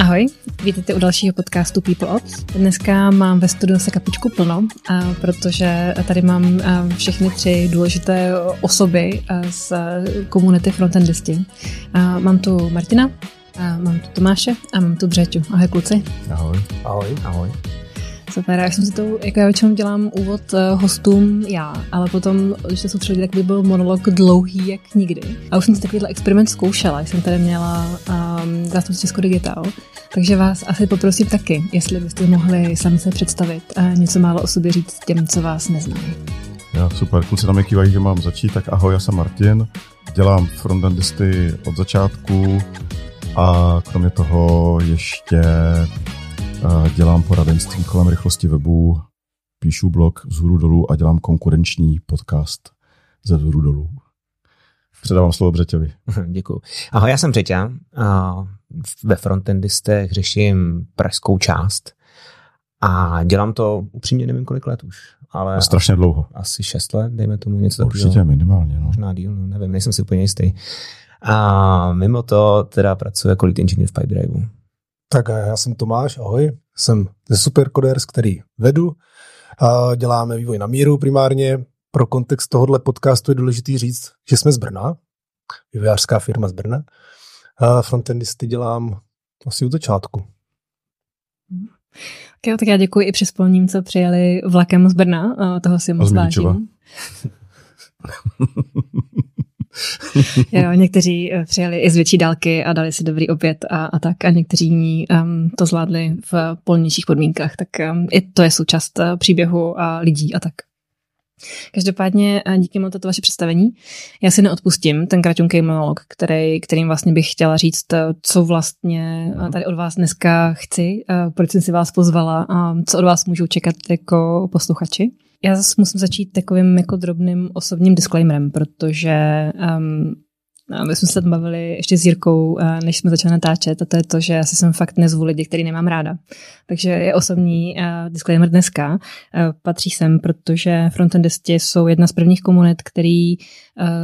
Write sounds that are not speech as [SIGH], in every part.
Ahoj, vítejte u dalšího podcastu People Ops. Dneska mám ve studiu se kapičku plno, protože tady mám všechny tři důležité osoby z komunity Frontendisti. Mám tu Martina, mám tu Tomáše a mám tu Břeťu. Ahoj kluci. Ahoj. Ahoj. Ahoj. Super, já jsem si to, jako já většinou dělám úvod eh, hostům já, ale potom, když tři lidi, tak by byl monolog dlouhý jak nikdy. A už jsem si takovýhle experiment zkoušela, jsem tady měla um, zástupce Česko Digital, takže vás asi poprosím taky, jestli byste mohli sami se představit a něco málo o sobě říct těm, co vás neznají. Já, super, kluci na mě kývají, že mám začít, tak ahoj, já jsem Martin, dělám frontendisty od začátku a kromě toho ještě dělám poradenství kolem rychlosti webu, píšu blog z hůru dolů a dělám konkurenční podcast ze hůru dolů. Předávám slovo Břeťovi. [LAUGHS] Děkuji. Ahoj, já jsem Břeťa. Ve frontendistech řeším pražskou část a dělám to upřímně nevím kolik let už. Ale a strašně dlouho. Asi šest let, dejme tomu něco takového. Určitě minimálně. No. Možná díl, no, nevím, nejsem si úplně jistý. A mimo to teda pracuji jako lead engineer v Pipedrive. Tak já jsem Tomáš, ahoj. Jsem ze Supercoders, který vedu. A děláme vývoj na míru primárně. Pro kontext tohohle podcastu je důležité říct, že jsme z Brna, vývojářská firma z Brna. A frontendisty dělám asi od začátku. Okay, tak já děkuji i přespolním, co přijeli vlakem z Brna. Toho si moc vážím. [LAUGHS] [LAUGHS] jo, někteří eh, přijeli i z větší dálky a dali si dobrý oběd a, a tak a někteří jiní um, to zvládli v polnějších podmínkách, tak um, i to je součást uh, příběhu a lidí a tak. Každopádně eh, díky moc to vaše představení. Já si neodpustím ten kratunký monolog, který, kterým vlastně bych chtěla říct, co vlastně tady od vás dneska chci, proč jsem si vás pozvala a co od vás můžu čekat jako posluchači. Já zase musím začít takovým jako drobným osobním disclaimerem, protože um, my jsme se bavili ještě s Jirkou, eh, než jsme začali natáčet, a to je to, že asi jsem fakt nezvu lidi, který nemám ráda. Takže je osobní uh, disclaimer dneska. Uh, patří sem, protože frontendisti jsou jedna z prvních komunit, který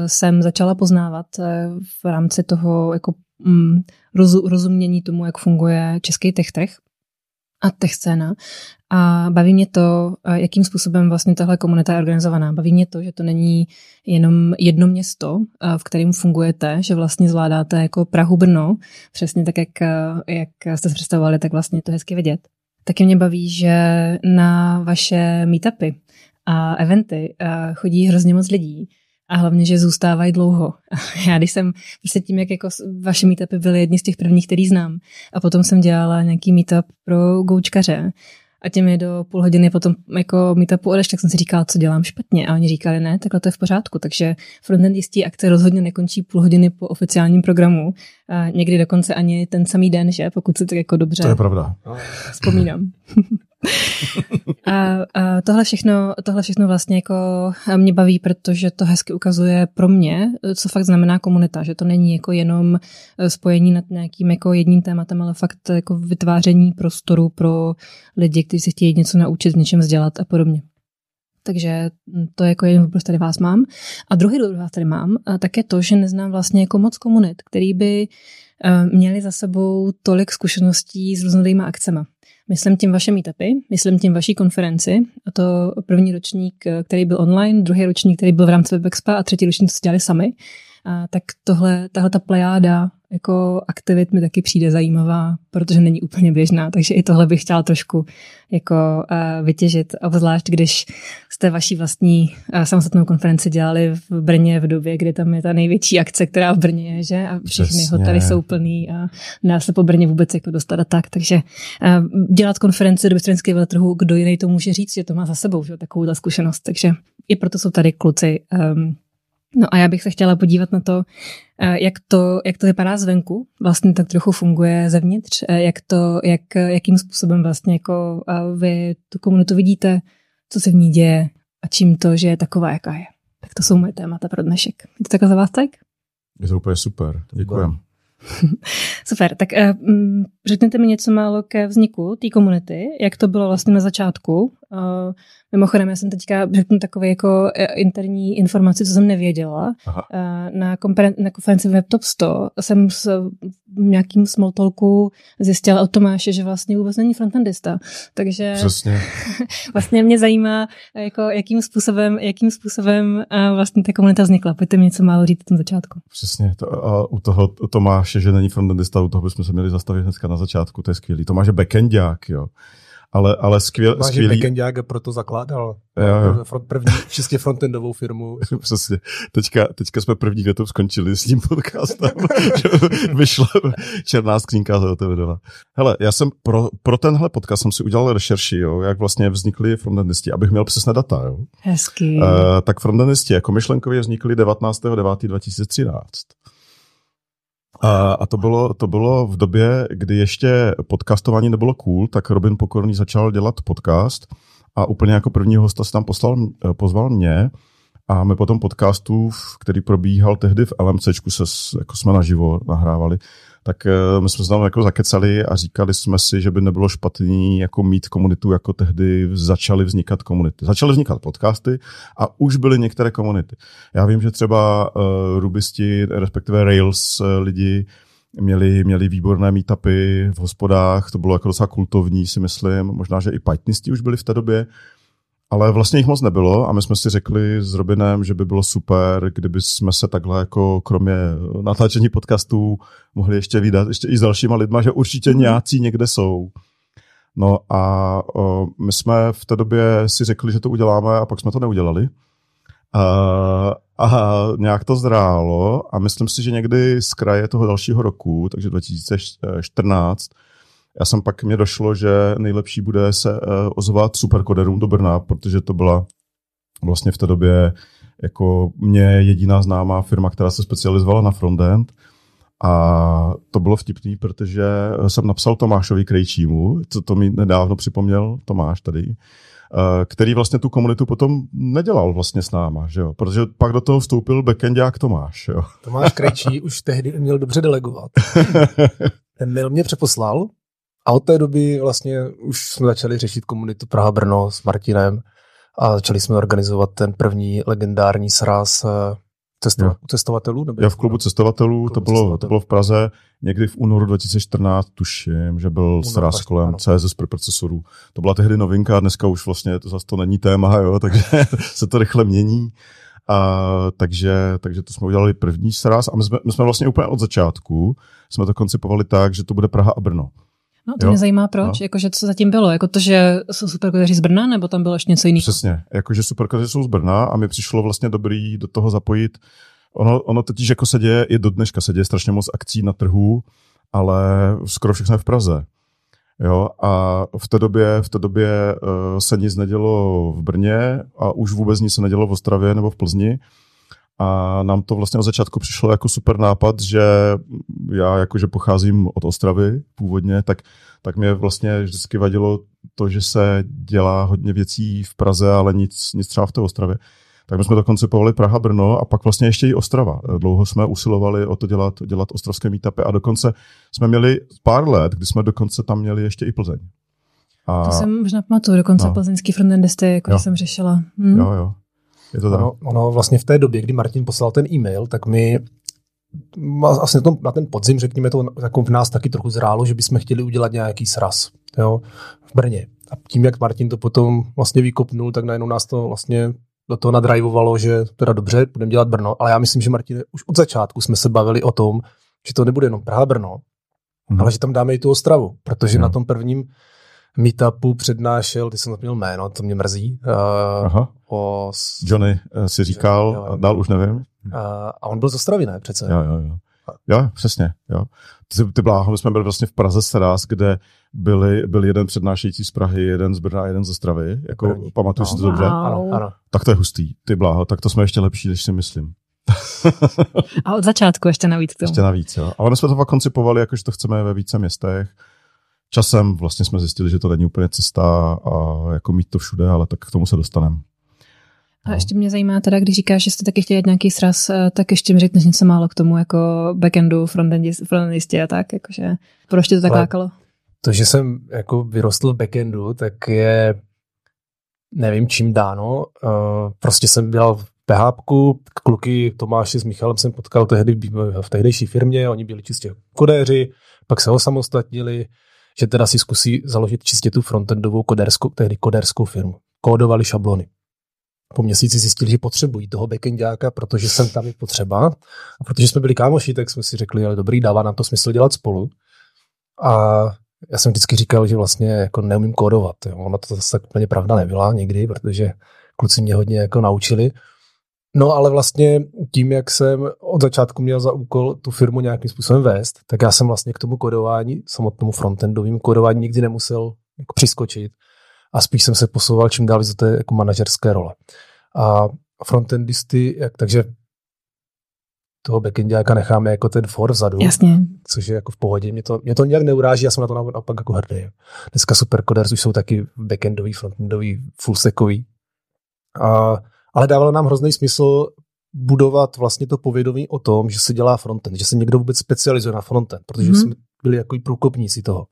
jsem začala poznávat v rámci toho jako rozu, rozumění tomu, jak funguje český tech a tech scéna. A baví mě to, jakým způsobem vlastně tahle komunita je organizovaná. Baví mě to, že to není jenom jedno město, v kterém fungujete, že vlastně zvládáte jako Prahu Brno, přesně tak, jak, jak jste se představovali, tak vlastně to hezky vidět. Taky mě baví, že na vaše meetupy a eventy chodí hrozně moc lidí a hlavně, že zůstávají dlouho. [LAUGHS] Já když jsem prostě tím, jak jako vaše meetupy byly jedni z těch prvních, který znám a potom jsem dělala nějaký meetup pro goučkaře a těm je do půl hodiny potom jako meetupu odeš, tak jsem si říkala, co dělám špatně. A oni říkali, ne, takhle to je v pořádku. Takže frontendistí akce rozhodně nekončí půl hodiny po oficiálním programu. A někdy dokonce ani ten samý den, že? Pokud si tak jako dobře to je pravda. vzpomínám. [LAUGHS] a, a tohle, všechno, tohle všechno vlastně jako mě baví, protože to hezky ukazuje pro mě, co fakt znamená komunita, že to není jako jenom spojení nad nějakým jako jedním tématem, ale fakt jako vytváření prostoru pro lidi, kteří se chtějí něco naučit, něčem vzdělat a podobně. Takže to je jako jeden důvod, tady vás mám. A druhý důvod vás tady mám, tak je to, že neznám vlastně jako moc komunit, který by měli za sebou tolik zkušeností s různými akcemi. Myslím tím vaše meetupy, myslím tím vaší konferenci, a to první ročník, který byl online, druhý ročník, který byl v rámci WebExpa a třetí ročník, co dělali sami. A tak tohle, tahle ta plejáda jako aktivit mi taky přijde zajímavá, protože není úplně běžná, takže i tohle bych chtěla trošku jako uh, vytěžit, obzvlášť když jste vaší vlastní uh, samostatnou konferenci dělali v Brně v době, kdy tam je ta největší akce, která v Brně je, že? A všechny Přesně. hotely jsou plný a dá se po Brně vůbec jako dostat a tak, takže uh, dělat konferenci do Bystrinského veletrhu, kdo jiný to může říct, že to má za sebou, že? takovou zkušenost, takže i proto jsou tady kluci um, No a já bych se chtěla podívat na to, eh, jak to, jak to vypadá zvenku, vlastně tak trochu funguje zevnitř, eh, jak to, jak, jakým způsobem vlastně jako eh, vy tu komunitu vidíte, co se v ní děje a čím to, že je taková, jaká je. Tak to jsou moje témata pro dnešek. Je to takhle za vás tak? Je to úplně super, děkujem. [LAUGHS] Super, tak uh, řekněte mi něco málo ke vzniku té komunity, jak to bylo vlastně na začátku. Uh, mimochodem, já jsem teďka řeknu takové jako uh, interní informaci, co jsem nevěděla. Uh, na, komperen- na konferenci WebTop 100 jsem s nějakým small talku zjistila od Tomáše, že vlastně vůbec není frontendista. Takže Přesně. [LAUGHS] vlastně mě zajímá, jako jakým způsobem, jakým způsobem uh, vlastně ta komunita vznikla. Pojďte mi něco málo říct na začátku. Přesně. To, a u toho Tomáše, že není frontendista, u toho bychom se měli zastavit hnedka na začátku, to je skvělý. Tomáš je backendák, jo. Ale, ale skvěl, Tomáš skvělý. backendák a proto zakládal Jo, jo. Front, první [LAUGHS] čistě frontendovou firmu. [LAUGHS] Přesně. Teďka, teďka jsme první větou skončili s tím podcastem. [LAUGHS] že Vyšla černá skřínka za otevřela. Hele, já jsem pro, pro tenhle podcast jsem si udělal rešerši, jo, jak vlastně vznikly frontendisti, abych měl přesné data. Jo. Hezky. Uh, tak frontendisti jako myšlenkově vznikly 19.9.2013. A, a to, bylo, to bylo v době, kdy ještě podcastování nebylo cool, tak Robin Pokorný začal dělat podcast a úplně jako prvního hosta se tam poslal, pozval mě a my po tom podcastu, který probíhal tehdy v LMCčku, se, jako jsme naživo nahrávali, tak eh, my jsme se tam jako zakecali a říkali jsme si, že by nebylo špatný jako mít komunitu, jako tehdy začaly vznikat komunity. Začaly vznikat podcasty a už byly některé komunity. Já vím, že třeba uh, rubisti, respektive Rails uh, lidi, měli, měli výborné meetupy v hospodách, to bylo jako docela kultovní, si myslím. Možná, že i Pythonisti už byli v té době, ale vlastně jich moc nebylo a my jsme si řekli s Robinem, že by bylo super, kdyby jsme se takhle jako kromě natáčení podcastů mohli ještě vydat ještě i s dalšíma lidma, že určitě nějací někde jsou. No a o, my jsme v té době si řekli, že to uděláme a pak jsme to neudělali. A, a nějak to zrálo a myslím si, že někdy z kraje toho dalšího roku, takže 2014, já jsem pak mě došlo, že nejlepší bude se uh, ozvat superkoderům do Brna, protože to byla vlastně v té době jako mě jediná známá firma, která se specializovala na frontend. A to bylo vtipný, protože jsem napsal Tomášovi Krejčímu, co to mi nedávno připomněl Tomáš tady, který vlastně tu komunitu potom nedělal vlastně s náma, že jo? protože pak do toho vstoupil backendák Tomáš. Jo? Tomáš Krejčí už tehdy měl dobře delegovat. [LAUGHS] Ten mail mě přeposlal a od té doby vlastně už jsme začali řešit komunitu Praha-Brno s Martinem a začali jsme organizovat ten první legendární sraz Cestova, cestovatelů? Nebo Já v klubu cestovatelů, klubu to, bylo, cestovatelů. to bylo v Praze někdy v únoru 2014, tuším, že byl sraz kolem ano. CSS procesorů. To byla tehdy novinka, dneska už vlastně to zase to není téma, jo, [LAUGHS] takže se to rychle mění. A, takže, takže to jsme udělali první sraz a my jsme, my jsme vlastně úplně od začátku jsme to koncipovali tak, že to bude Praha a Brno. No, to jo? mě zajímá proč, no. jakože co zatím bylo, jako to, že jsou superkodeři z Brna, nebo tam bylo ještě něco jiného? Přesně, jakože superkodeři jsou z Brna a mi přišlo vlastně dobrý do toho zapojit, ono, ono totiž jako se děje, i do dneška se děje strašně moc akcí na trhu, ale skoro všechno je v Praze. Jo, a v té době, v té době uh, se nic nedělo v Brně a už vůbec nic se nedělo v Ostravě nebo v Plzni. A nám to vlastně od začátku přišlo jako super nápad, že já jakože pocházím od Ostravy původně, tak, tak mě vlastně vždycky vadilo to, že se dělá hodně věcí v Praze, ale nic, nic třeba v té Ostravě. Tak my jsme to koncipovali Praha, Brno a pak vlastně ještě i Ostrava. Dlouho jsme usilovali o to dělat, dělat ostrovské meetupy a dokonce jsme měli pár let, kdy jsme dokonce tam měli ještě i Plzeň. A... To jsem možná pamatuju, dokonce no. plzeňský frontendisty, jako jsem řešila. Hm. Jo, jo. Je to tak. Ono, ono vlastně v té době, kdy Martin poslal ten e-mail, tak my asi na, tom, na ten podzim, řekněme to, jako v nás taky trochu zrálo, že bychom chtěli udělat nějaký sraz jo, v Brně. A tím, jak Martin to potom vlastně vykopnul, tak najednou nás to vlastně do toho nadrajvovalo, že teda dobře, budeme dělat Brno, ale já myslím, že Martin, už od začátku jsme se bavili o tom, že to nebude jenom Praha-Brno, hmm. ale že tam dáme i tu Ostravu, protože hmm. na tom prvním meetupu přednášel, ty jsem zapomněl jméno, to mě mrzí. Uh, Aha. O... Johnny uh, si říkal, jo, jo. dál už nevím. Uh, a on byl z Ostravy, ne? Přece. Jo, jo, jo. Jo, přesně. Jo. Ty, ty bláho, my jsme byli vlastně v Praze Seras, kde byli, byl jeden přednášející z Prahy, jeden z Brna, jeden z Ostravy. Jako, pamatuju no, si to dobře? Ano, ano. Tak to je hustý. Ty bláho, tak to jsme ještě lepší, než si myslím. [LAUGHS] a od začátku ještě navíc k tomu. Ještě navíc, jo. Ale my jsme to pak koncipovali, jako, že to chceme ve více městech časem vlastně jsme zjistili, že to není úplně cesta a jako mít to všude, ale tak k tomu se dostaneme. A no. ještě mě zajímá teda, když říkáš, že jste taky chtěli nějaký sraz, eh, tak ještě mi řekneš něco málo k tomu, jako backendu, frontendistě a tak, jakože proč tě to tak lákalo? To, že jsem jako vyrostl v backendu, tak je nevím čím dáno. Uh, prostě jsem dělal PHP, kluky Tomáše s Michalem jsem potkal tehdy v tehdejší firmě, oni byli čistě kodéři, pak se osamostatnili, že teda si zkusí založit čistě tu frontendovou koderskou, tehdy koderskou firmu. Kódovali šablony. Po měsíci zjistili, že potřebují toho backendáka, protože jsem tam je potřeba. A protože jsme byli kámoši, tak jsme si řekli, ale dobrý, dává nám to smysl dělat spolu. A já jsem vždycky říkal, že vlastně jako neumím kódovat. Jo. Ono to zase tak úplně pravda nebyla nikdy, protože kluci mě hodně jako naučili. No ale vlastně tím, jak jsem od začátku měl za úkol tu firmu nějakým způsobem vést, tak já jsem vlastně k tomu kodování, samotnému frontendovému kodování nikdy nemusel jako přiskočit a spíš jsem se posouval čím dál za té jako manažerské role. A frontendisty, jak, takže toho backendáka necháme jako ten for vzadu. Jasně. Což je jako v pohodě. Mě to, mě to nějak neuráží, já jsem na to naopak jako hrdý. Dneska supercoders už jsou taky backendový, frontendový, fullstackový. A ale dávalo nám hrozný smysl budovat vlastně to povědomí o tom, že se dělá frontend, že se někdo vůbec specializuje na frontend, protože mm-hmm. jsme byli jako průkopníci toho.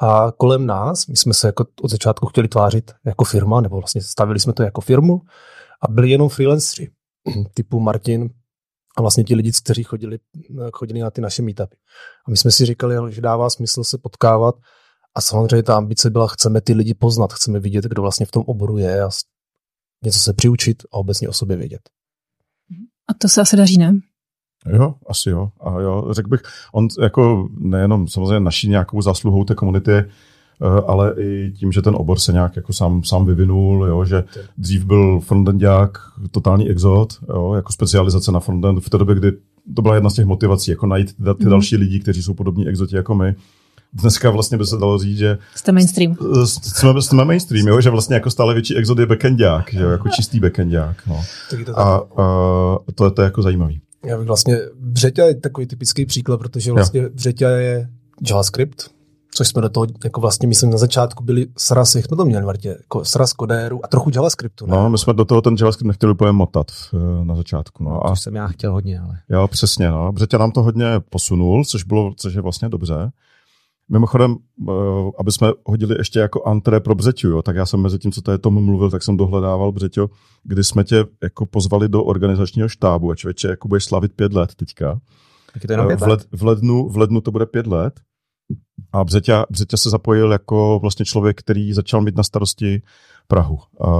A kolem nás, my jsme se jako od začátku chtěli tvářit jako firma, nebo vlastně stavili jsme to jako firmu a byli jenom freelanceri, [CLEARS THROAT] typu Martin a vlastně ti lidi, kteří chodili, chodili na ty naše meetupy. A my jsme si říkali, že dává smysl se potkávat a samozřejmě ta ambice byla, chceme ty lidi poznat, chceme vidět, kdo vlastně v tom oboru je a něco se přiučit a obecně o sobě vědět. A to se asi daří, ne? Jo, asi jo. A jo, řekl bych, on jako nejenom samozřejmě naší nějakou zásluhou té komunity, eh, ale i tím, že ten obor se nějak jako sám, sám vyvinul, jo, že dřív byl frontendák, totální exot, jo, jako specializace na frontend v té době, kdy to byla jedna z těch motivací, jako najít ty, ty mm. další lidi, kteří jsou podobní exoti jako my, dneska vlastně by se dalo říct, že... Jste mainstream. Jsme, jsme mainstream, jo, že vlastně jako stále větší exod je backendák, že jo, jako čistý backendák. No. A, a, to, je, to je jako zajímavý. Já bych vlastně, Břeťa je takový typický příklad, protože vlastně jo. Břeťa je JavaScript, což jsme do toho, jako vlastně myslím na začátku byli sraz, jak jsme to měli, Martě, jako sraz kodéru a trochu JavaScriptu. Ne? No, my jsme do toho ten JavaScript nechtěli úplně motat na začátku. No. A, to jsem já chtěl hodně, ale. Jo, přesně, no. Břeťa nám to hodně posunul, což bylo, což je vlastně dobře. Mimochodem, eh, aby jsme hodili ještě jako antré pro Břeťu, jo, tak já jsem mezi tím, co tady Tom mluvil, tak jsem dohledával Břeťo, kdy jsme tě jako pozvali do organizačního štábu a člověče, jako budeš slavit pět let teďka. Tak je to jenom pět v, led, v, lednu, v lednu to bude pět let. A Břeťa, Břeťa se zapojil jako vlastně člověk, který začal mít na starosti Prahu a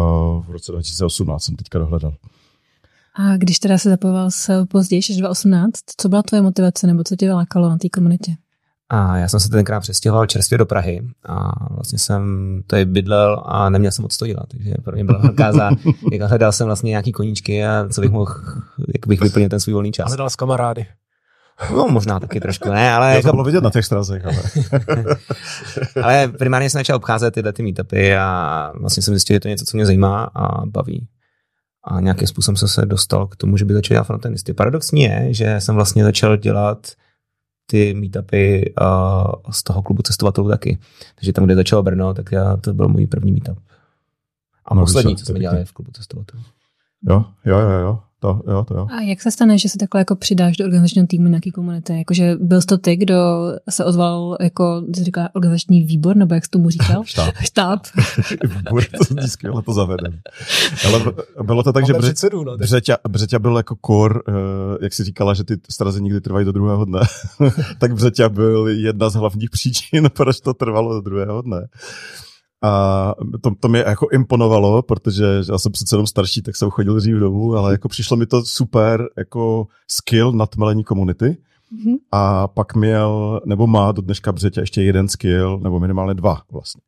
v roce 2018 jsem teďka dohledal. A když teda se zapojoval s později, až 2018, co byla tvoje motivace nebo co tě lákalo na té komunitě? A já jsem se tenkrát přestěhoval čerstvě do Prahy a vlastně jsem tady bydlel a neměl jsem moc to dělat, takže pro mě byla velká za, [LAUGHS] jak hledal jsem vlastně nějaký koníčky a co bych mohl, jak bych vyplnil ten svůj volný čas. Hledal s kamarády. No, možná taky trošku, ne, ale... jako... to bylo vidět na těch strazech, ale... [LAUGHS] ale primárně jsem začal obcházet tyhle ty meetupy a vlastně jsem zjistil, že to je něco, co mě zajímá a baví. A nějakým způsobem jsem se dostal k tomu, že bych začal dělat frontendisty. Paradoxní je, že jsem vlastně začal dělat ty meetupy uh, z toho klubu cestovatelů taky. Takže tam, kde začalo Brno, tak já, to byl můj první meetup. A no, poslední, co jsme dělali v klubu cestovatelů. Jo, jo, jo, jo. To, jo, to jo. A jak se stane, že se takhle jako přidáš do organizačního týmu nějaký komunity? Jakože byl jsi to ty, kdo se ozval jako, ty říká, organizační výbor, nebo jak jsi tomu říkal? [LAUGHS] Štáb. Štáb. [LAUGHS] výbor, to vždycky ale to zaveden. Ale bylo to tak, že Bře, no, Břeťa, Břeťa byl jako kor, uh, jak si říkala, že ty strazy nikdy trvají do druhého dne, [LAUGHS] tak Břeťa byl jedna z hlavních příčin, proč to trvalo do druhého dne. A to, to mě jako imponovalo, protože já jsem přece jenom starší, tak jsem chodil dřív domů, ale jako přišlo mi to super jako skill na tmelení komunity. Mm-hmm. A pak měl, nebo má do dneška břetě ještě jeden skill, nebo minimálně dva vlastně.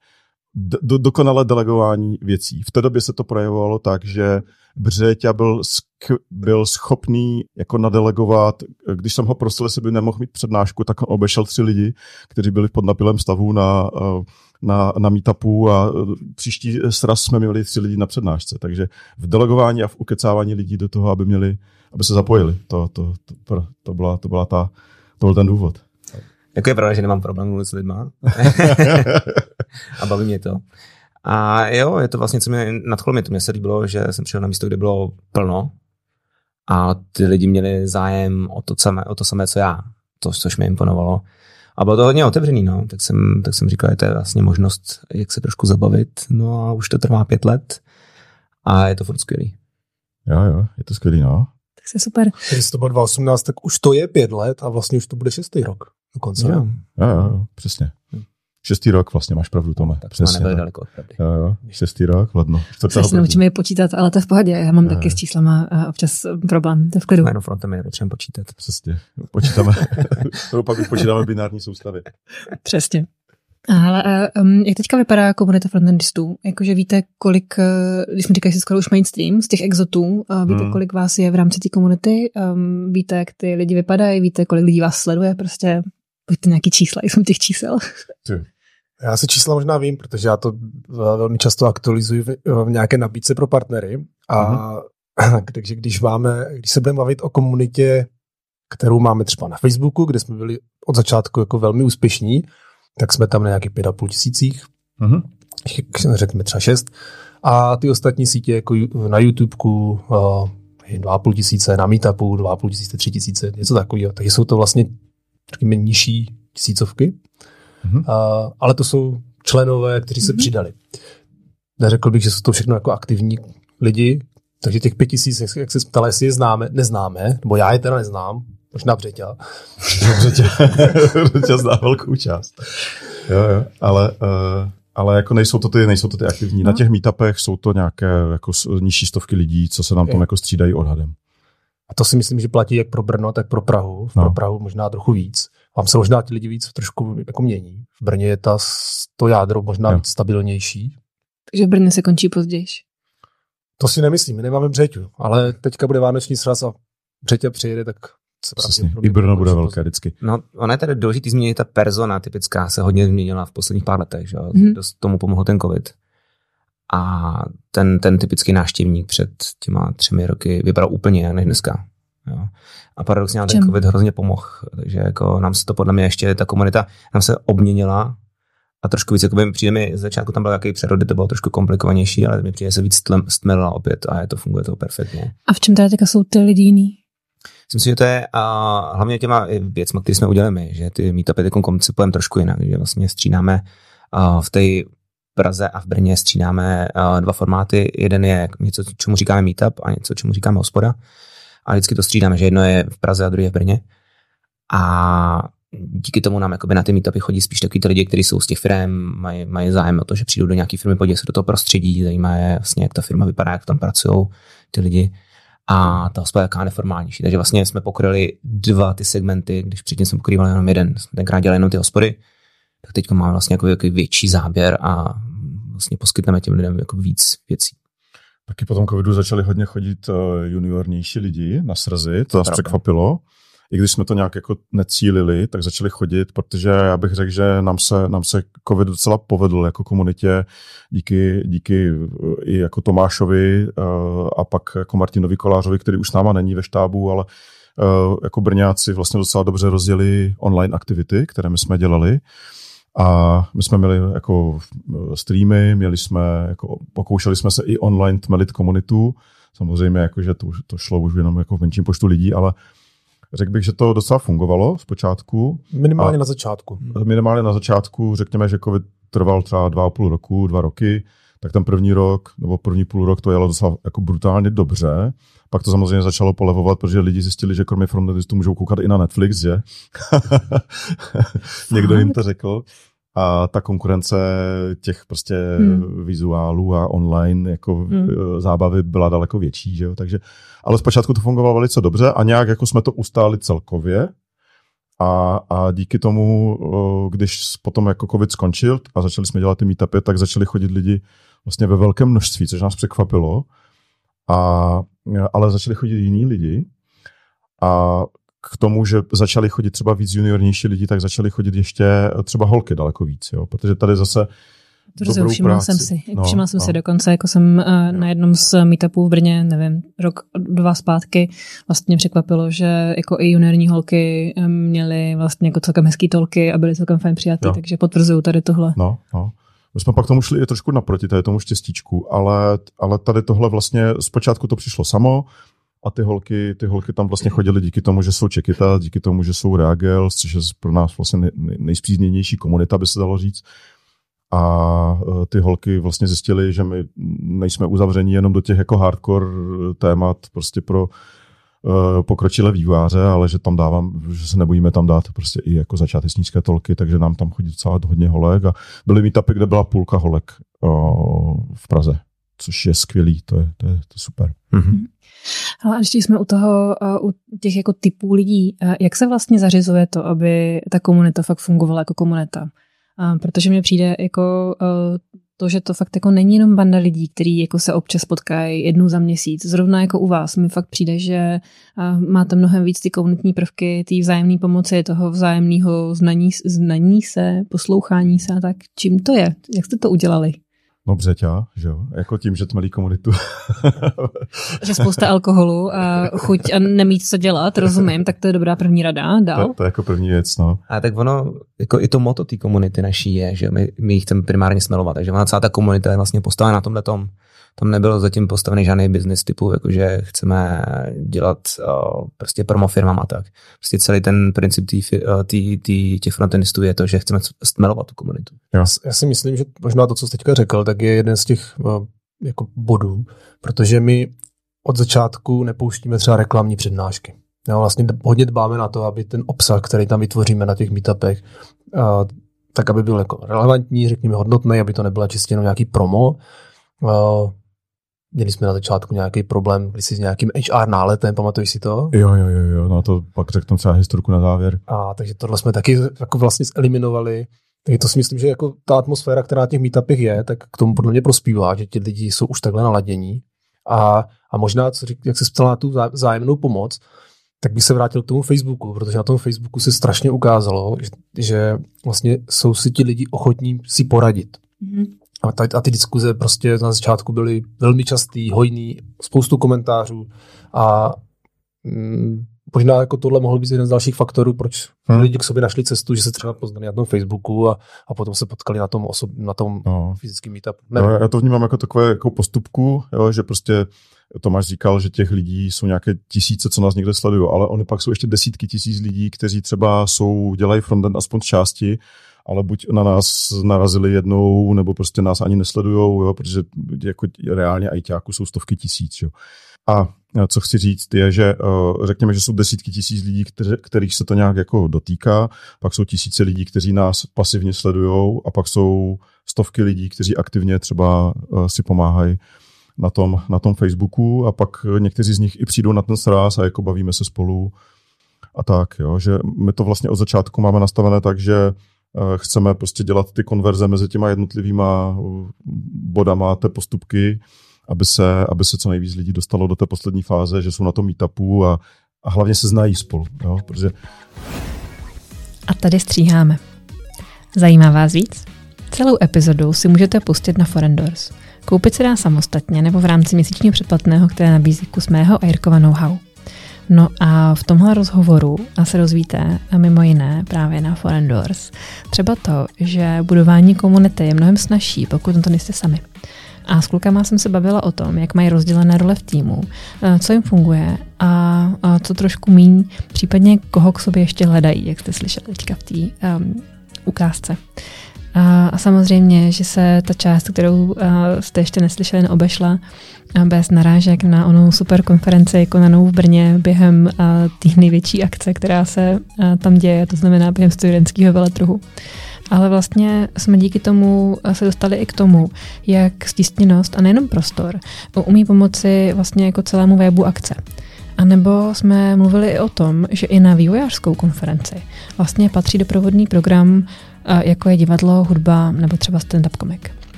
Do, dokonalé delegování věcí. V té době se to projevovalo tak, že Břeťa byl, sk- byl schopný jako nadelegovat, když jsem ho prosil, jestli by nemohl mít přednášku, tak on obešel tři lidi, kteří byli v podnapilém stavu na uh, na, na meetupu a e, příští sraz jsme měli tři lidi na přednášce. Takže v delegování a v ukecávání lidí do toho, aby měli, aby se zapojili. To, to, to, to, byla, to, byla ta, to byl ten důvod. Jako je pravda, že nemám problém mluvit s lidma. [LAUGHS] a baví mě to. A jo, je to vlastně, co mě nadchlo mě, to mě se líbilo, že jsem přišel na místo, kde bylo plno a ty lidi měli zájem o to samé, o to samé co já, to, což mi imponovalo. A bylo to hodně otevřený, no. Tak jsem, tak jsem říkal, že to je vlastně možnost, jak se trošku zabavit. No a už to trvá pět let a je to furt skvělý. Jo, jo, je to skvělý, no. Tak se super. Když to bylo 2018, tak už to je pět let a vlastně už to bude šestý rok dokonce. Jo. Jo, jo, jo přesně. Šestý rok vlastně máš pravdu, Tome. Tak jsme Přesně. nebyli daleko od pravdy. Jo, jo, šestý rok. Čtvrtého Se si první. naučíme je počítat, ale to je v pohodě. Já mám Jo. taky s číslama a občas eh, problém, to je v klidu. Jméno frontem je nepotřebujeme počítat. Přesně. Počítáme. [LAUGHS] Nebo pak už počítáme binární soustavy. Přesně. Ale um, jak teďka vypadá komunita frontendistů? Jakože víte, kolik, eh, když jsme říkali, že skoro už mainstream z těch exotů, uh, víte, Hmm. kolik vás je v rámci té komunity? Um, víte, jak ty lidi vypadají? Víte, kolik lidí vás sleduje? Prostě pojďte nějaký čísla, [LAUGHS] jsem těch čísel. Já si čísla možná vím, protože já to eh, velmi často aktualizuji v, nějaké nabídce pro partnery. A [CLEARS THROAT] takže když máme, když se budeme bavit o komunitě, kterou máme třeba na Facebooku, kde jsme byli od začátku jako velmi úspěšní, tak jsme tam na nějakých pět a půl tisících, Mhm. řekněme třeba šest. A ty ostatní sítě jako na YouTubeku, uh, dva a půl tisíce, na Meetupu dva a půl tisíce, tři tisíce, něco takového. Takže jsou to vlastně řekněme nižší tisícovky. Mhm. Uh, ale to jsou členové, kteří se Mhm. přidali. Neřekl bych, že jsou to všechno jako aktivní lidi, takže těch pět tisíc, jak, jak se ptala, jestli je známe, neznáme, nebo já je teda neznám, možná Břeťa. [LAUGHS] Dobře tě zná velkou část. Jo, jo, ale, uh, ale jako nejsou to ty, nejsou to ty aktivní. Na No. těch meetupech jsou to nějaké jako nižší stovky lidí, co se nám tam Jo. jako střídají odhadem. A to si myslím, že platí jak pro Brno, tak pro Prahu. No. Pro Prahu možná trochu víc. Vám se možná ti lidi víc trošku jako mění. V Brně je ta, s- to jádro možná Jo. víc stabilnější. Takže v Brně se končí později. To si nemyslím, my nemáme Břeťu, ale teďka bude vánoční sraz a Břeťa přijede, tak se Přesně. I Brno bude velké vždycky. No, ona je tady důležitý změnit, ta persona typická se hodně změnila v posledních pár letech, že? jo? Mhm. Dost tomu pomohl ten covid. A ten, ten typický návštěvník před těma třemi roky vypadal úplně jinak než dneska. Jo? A paradoxně nám ten covid hrozně pomohl, takže jako nám se to podle mě ještě, ta komunita nám se obměnila a trošku víc, jakoby přijde mi, z začátku tam byl nějaký přerody, to bylo trošku komplikovanější, ale mi přijde se víc stmelila opět a je to, funguje to perfektně. A v čem teda teďka jsou ty lidi jiný? Myslím si, že to je a hlavně těma věcmi, které jsme udělali my, že ty meetupy teď koncipujeme trošku jinak, že vlastně střídáme a v té Praze a v Brně střídáme a dva formáty. Jeden je něco, čemu říkáme meetup a něco, čemu říkáme hospoda. A vždycky to střídáme, že jedno je v Praze a druhé je v Brně. A díky tomu nám na ty meetupy chodí spíš takový ty lidi, kteří jsou z těch firm, mají, mají zájem o to, že přijdou do nějaké firmy, podívají se do toho prostředí, zajímá je vlastně, jak ta firma vypadá, jak tam pracují ty lidi a ta hospoda je taková neformálnější. Takže vlastně jsme pokryli dva ty segmenty, když předtím jsme pokrývali jenom jeden. Tenkrát dělali jenom ty hospody, tak teď máme vlastně jako větší záběr a vlastně poskytneme těm lidem jako víc věcí. Taky po tom covidu začali hodně chodit uh, juniornější lidi na srazy, to nás pravda. překvapilo. I když jsme to nějak jako necílili, tak začali chodit, protože já bych řekl, že nám se, nám se covid docela povedl jako komunitě díky, díky uh, i jako Tomášovi uh, a pak jako Martinovi Kolářovi, který už s náma není ve štábu, ale jako Brňáci vlastně docela dobře rozdělili online aktivity, které my jsme dělali. A my jsme měli jako eh, streamy, měli jsme, jako, pokoušeli jsme se i online tmelit komunitu. Samozřejmě, jako, že to, to šlo už jenom jako v menším počtu lidí, ale řekl bych, že to docela fungovalo zpočátku. Minimálně A- na začátku. Minimálně na začátku, řekněme, že covid trval třeba dva a půl roku, dva roky, tak ten první rok nebo první půl rok to jelo docela jako brutálně dobře. Pak to samozřejmě začalo polevovat, protože lidi zjistili, že kromě frontendistů můžou koukat i na Netflix, že? [LAUGHS] Někdo jim to řekl. A ta konkurence těch prostě Hmm. vizuálů a online jako Hmm. eh, zábavy byla daleko větší, že jo? Takže, ale zpočátku to fungovalo velice dobře a nějak jako jsme to ustáli celkově. A, a díky tomu, když potom jako covid skončil a začali jsme dělat ty meetupy, tak začali chodit lidi vlastně ve velkém množství, což nás překvapilo. A, ale začali chodit jiní lidi. A k tomu, že začali chodit třeba víc juniornější lidi, tak začali chodit ještě třeba holky daleko víc, jo? protože tady zase To dobrou všimla práci. jsem si. No, všimla jsem no. si dokonce, jako jsem uh, na jednom z meetupů v Brně, nevím, rok, dva zpátky, vlastně překvapilo, že jako i juniorní holky em, měly vlastně jako celkem hezký tolky a byly celkem fajn přijatý, Jo. takže potvrzuju tady tohle. No, no. My jsme pak tomu šli i trošku naproti, tady tomu štěstíčku, ale, ale tady tohle vlastně, zpočátku to přišlo samo a ty holky, ty holky tam vlastně chodily díky tomu, že jsou Čekita, díky tomu, že jsou Reagel, což je pro nás vlastně nej, nejspřízněnější komunita, by se dalo říct. A e, ty holky vlastně zjistily, že my nejsme uzavření jenom do těch jako hardcore témat prostě pro pokročilé výváře, ale že tam dávám, že se nebojíme tam dát prostě i jako začátečnické tolky, takže nám tam chodí docela hodně holek a byly meetupy, kde byla půlka holek uh, v Praze, což je skvělý, to je, to je, to je super. Mm-hmm. Ale ještě jsme u toho, u těch jako typů lidí, jak se vlastně zařizuje to, aby ta komunita fakt fungovala jako komunita? Protože mi přijde jako to, že to fakt jako není jenom banda lidí, kteří jako se občas potkají jednou za měsíc. Zrovna jako u vás mi fakt přijde, že máte mnohem víc ty komunitní prvky, ty vzájemné pomoci, toho vzájemného znaní, znaní se, poslouchání se a tak. Čím to je? Jak jste to udělali? No břeťa, že jo, jako tím, že tmelí komunitu. [LAUGHS] že spousta alkoholu a chuť a nemít co dělat, rozumím, tak to je dobrá první rada, dál. To, to je jako první věc, no. A tak ono, jako i to moto té komunity naší je, že my, my ji chceme primárně smelovat, takže ona celá ta komunita je vlastně postavena na tomhle tom tam nebyl zatím postavený žádný business typu, jakože chceme dělat uh, prostě promo firmám a tak. Prostě celý ten princip tý, uh, tý, tý, těch frontendistů je to, že chceme stmelovat tu komunitu. Já, já si myslím, že možná to, co jsi teďka řekl, tak je jeden z těch uh, jako bodů, protože my od začátku nepouštíme třeba reklamní přednášky. Jo, vlastně hodně dbáme na to, aby ten obsah, který tam vytvoříme na těch meetupech, uh, tak aby byl jako relevantní, řekněme hodnotný, aby to nebylo čistě jenom nějaký promo. Uh, Měli jsme na začátku nějaký problém když si s nějakým HR náletem, pamatuješ si to? Jo, jo, jo, jo, no to pak řeknu třeba historku na závěr. A takže tohle jsme taky jako vlastně zeliminovali. Takže to si myslím, že jako ta atmosféra, která na těch meetupech je, tak k tomu podle mě prospívá, že ti lidi jsou už takhle naladění. A, a možná, co řík, jak se ptal na tu zájemnou pomoc, tak bych se vrátil k tomu Facebooku, protože na tom Facebooku se strašně ukázalo, že, že vlastně jsou si ti lidi ochotní si poradit. Mm-hmm. A, ta, a ty diskuze prostě na začátku byly velmi častý, hojný, spoustu komentářů a mm, možná jako tohle mohl být jeden z dalších faktorů, proč hmm. lidi k sobě našli cestu, že se třeba poznali na tom Facebooku a, a potom se potkali na tom, osob, na tom no. fyzickém meetup. No, já to vnímám jako takové jako postupku, jo, že prostě Tomáš říkal, že těch lidí jsou nějaké tisíce, co nás někde sledují, ale oni pak jsou ještě desítky tisíc lidí, kteří třeba jsou, dělají frontend aspoň z části ale buď na nás narazili jednou, nebo prostě nás ani nesledujou, jo, protože jako reálně ITáků jsou stovky tisíc. Jo. A co chci říct, je, že řekněme, že jsou desítky tisíc lidí, kterých se to nějak jako dotýká, pak jsou tisíce lidí, kteří nás pasivně sledují a pak jsou stovky lidí, kteří aktivně třeba si pomáhají na tom, na tom Facebooku a pak někteří z nich i přijdou na ten sráz a jako bavíme se spolu a tak, jo, že my to vlastně od začátku máme nastavené tak, že Eh, chceme prostě dělat ty konverze mezi těma jednotlivýma eh, bodama té postupky, aby se, aby se co nejvíc lidí dostalo do té poslední fáze, že jsou na tom meetupu a, a hlavně se znají spolu. Jo? Protože... A tady stříháme. Zajímá vás víc? Celou epizodu si můžete pustit na Forendors. Koupit se dá samostatně nebo v rámci měsíčního předplatného, které nabízí kus mého a Jirkova know-how. No a v tomhle rozhovoru se rozvíte mimo jiné právě na Foreign Doors. Třeba to, že budování komunity je mnohem snažší, pokud to nejste sami. A s klukama jsem se bavila o tom, jak mají rozdělené role v týmu, eh, co jim funguje a, a co trošku míň, případně koho k sobě ještě hledají, jak jste slyšeli teďka v té um, ukázce. A, samozřejmě, že se ta část, kterou jste ještě neslyšeli, neobešla bez narážek na onou super konferenci konanou v Brně během té největší akce, která se tam děje, to znamená během studentského veletruhu. Ale vlastně jsme díky tomu se dostali i k tomu, jak stísněnost a nejenom prostor umí pomoci vlastně jako celému webu akce. A nebo jsme mluvili i o tom, že i na vývojářskou konferenci vlastně patří doprovodný program jako je divadlo, hudba nebo třeba stand-up komik.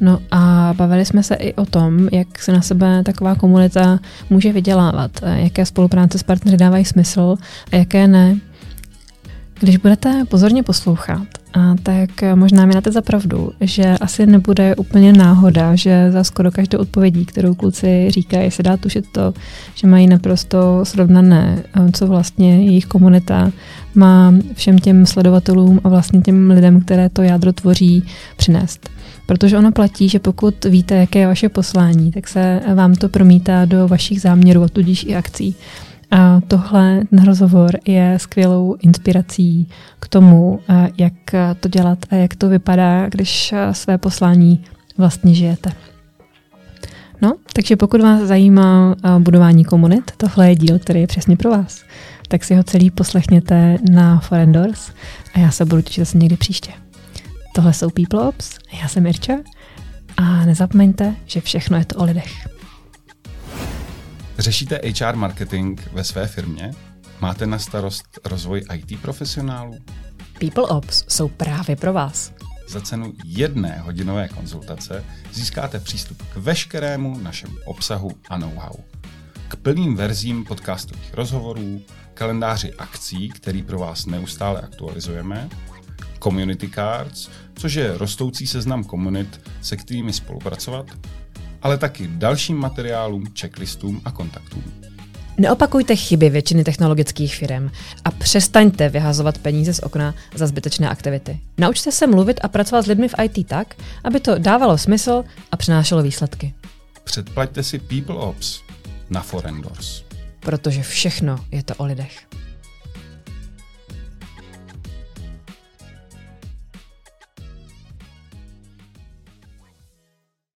No a bavili jsme se i o tom, jak se na sebe taková komunita může vydělávat, jaké spolupráce s partnery dávají smysl a jaké ne. Když budete pozorně poslouchat, a tak možná mi dáte za pravdu, že asi nebude úplně náhoda, že za skoro každou odpovědí, kterou kluci říkají, se dá tušit to, že mají naprosto srovnané, co vlastně jejich komunita má všem těm sledovatelům a vlastně těm lidem, které to jádro tvoří, přinést. Protože ono platí, že pokud víte, jaké je vaše poslání, tak se vám to promítá do vašich záměrů a tudíž i akcí. A tohle ten rozhovor je skvělou inspirací k tomu, jak to dělat a jak to vypadá, když své poslání vlastně žijete. No, takže pokud vás zajímá budování komunit, tohle je díl, který je přesně pro vás. Tak si ho celý poslechněte na Foreign Doors a já se budu těšit zase někdy příště. Tohle jsou People Ops, já jsem Irča a nezapomeňte, že všechno je to o lidech. Řešíte HR marketing ve své firmě? Máte na starost rozvoj IT profesionálů? People Ops jsou právě pro vás. Za cenu jedné hodinové konzultace získáte přístup k veškerému našemu obsahu a know-how. K plným verzím podcastových rozhovorů, kalendáři akcí, který pro vás neustále aktualizujeme, community cards, což je rostoucí seznam komunit, se kterými spolupracovat, ale taky dalším materiálům, checklistům a kontaktům. Neopakujte chyby většiny technologických firm a přestaňte vyhazovat peníze z okna za zbytečné aktivity. Naučte se mluvit a pracovat s lidmi v IT tak, aby to dávalo smysl a přinášelo výsledky. Předplaťte si People Ops na Forendors. Protože všechno je to o lidech.